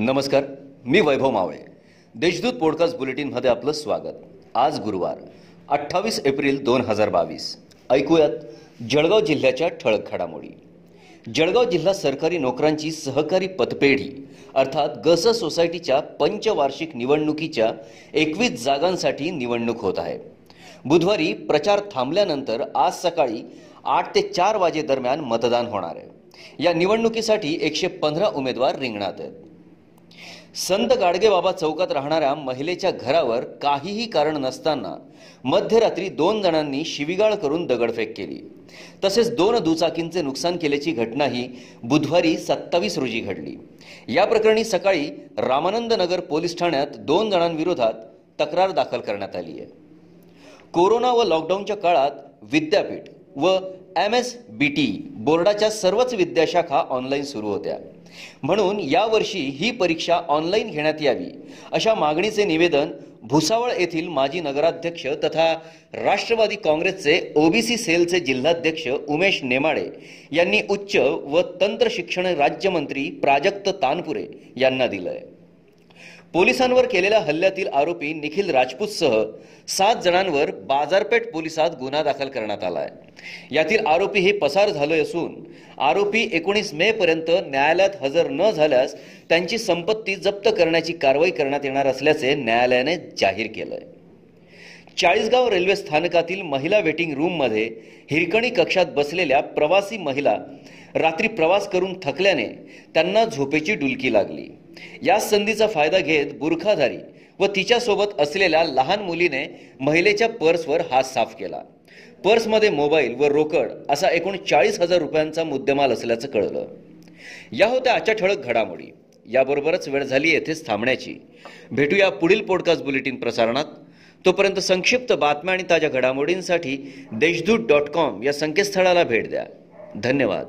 नमस्कार मी वैभव मावळे. देशदूत पॉडकास्ट बुलेटिनमध्ये आपलं स्वागत. आज गुरुवार अठ्ठावीस एप्रिल दोन हजार बावीस. ऐकूयात जळगाव जिल्ह्याच्या ठळक घडामोडी. जळगाव जिल्हा सरकारी नोकरांची सहकारी पतपेढी अर्थात गस सोसायटीच्या पंचवार्षिक निवडणुकीच्या एकवीस जागांसाठी निवडणूक होत आहे. बुधवारी प्रचार थांबल्यानंतर आज सकाळी आठ ते चार वाजेदरम्यान मतदान होणार आहे. या निवडणुकीसाठी एकशे पंधरा उमेदवार रिंगणात आहेत. संत गाडगेबाबा चौकात राहणाऱ्या महिलेच्या घरावर काहीही कारण नसताना मध्यरात्री दोन जणांनी शिविगाळ करून दगडफेक केली. तसेच दोन दुचाकींचे नुकसान केल्याची घटनाही बुधवारी सत्तावीस रोजी घडली. या प्रकरणी सकाळी रामानंद नगर पोलीस ठाण्यात दोन जणांविरोधात तक्रार दाखल करण्यात आली आहे. कोरोना व लॉकडाऊनच्या काळात विद्यापीठ व एम एस बी टी बोर्डाच्या सर्वच विद्याशाखा ऑनलाईन सुरू होत्या. म्हणून यावर्षी ही परीक्षा ऑनलाईन घेण्यात यावी अशा मागणीचे निवेदन भुसावळ येथील माजी नगराध्यक्ष तथा राष्ट्रवादी काँग्रेसचे ओबीसी सेलचे जिल्हाध्यक्ष उमेश नेमाडे यांनी उच्च व तंत्र शिक्षण राज्यमंत्री प्राजक्त तानपुरे यांना दिलं आहे पोलिसांवर केलेल्या हल्ल्यातील आरोपी निखिल राजपूतसह सात जणांवर बाजारपेठ पोलिसात गुन्हा दाखल करण्यात आला आहे यातील आरोपी हे पसार झाले असून आरोपी एकोणीस मे पर्यंत न्यायालयात हजर न झाल्यास त्यांची संपत्ती जप्त करण्याची कारवाई करण्यात येणार असल्याचे न्यायालयाने जाहीर केलं आहे चाळीसगाव रेल्वे स्थानकातील महिला वेटिंग रूममध्ये हिरकणी कक्षात बसलेल्या प्रवासी महिला रात्री प्रवास करून थकल्याने त्यांना झोपेची डुलकी लागली. या संधीचा फायदा घेत बुरखाधारी व तिच्यासोबत असलेल्या लहान मुलीने महिलेच्या पर्सवर हात साफ केला. पर्समध्ये मोबाईल व रोकड असा एकूण चाळीस हजार रुपयांचा मुद्देमाल असल्याचं कळलं. या होत्या आजच्या ठळक घडामोडी. याबरोबरच वेळ झाली येथेच थांबण्याची. भेटूया पुढील पॉडकास्ट बुलेटिन प्रसारणात. तोपर्यंत संक्षिप्त बातम्या आणि ताज्या घडामोडींसाठी देशदूत डॉट कॉम या संकेतस्थळाला भेट द्या. धन्यवाद.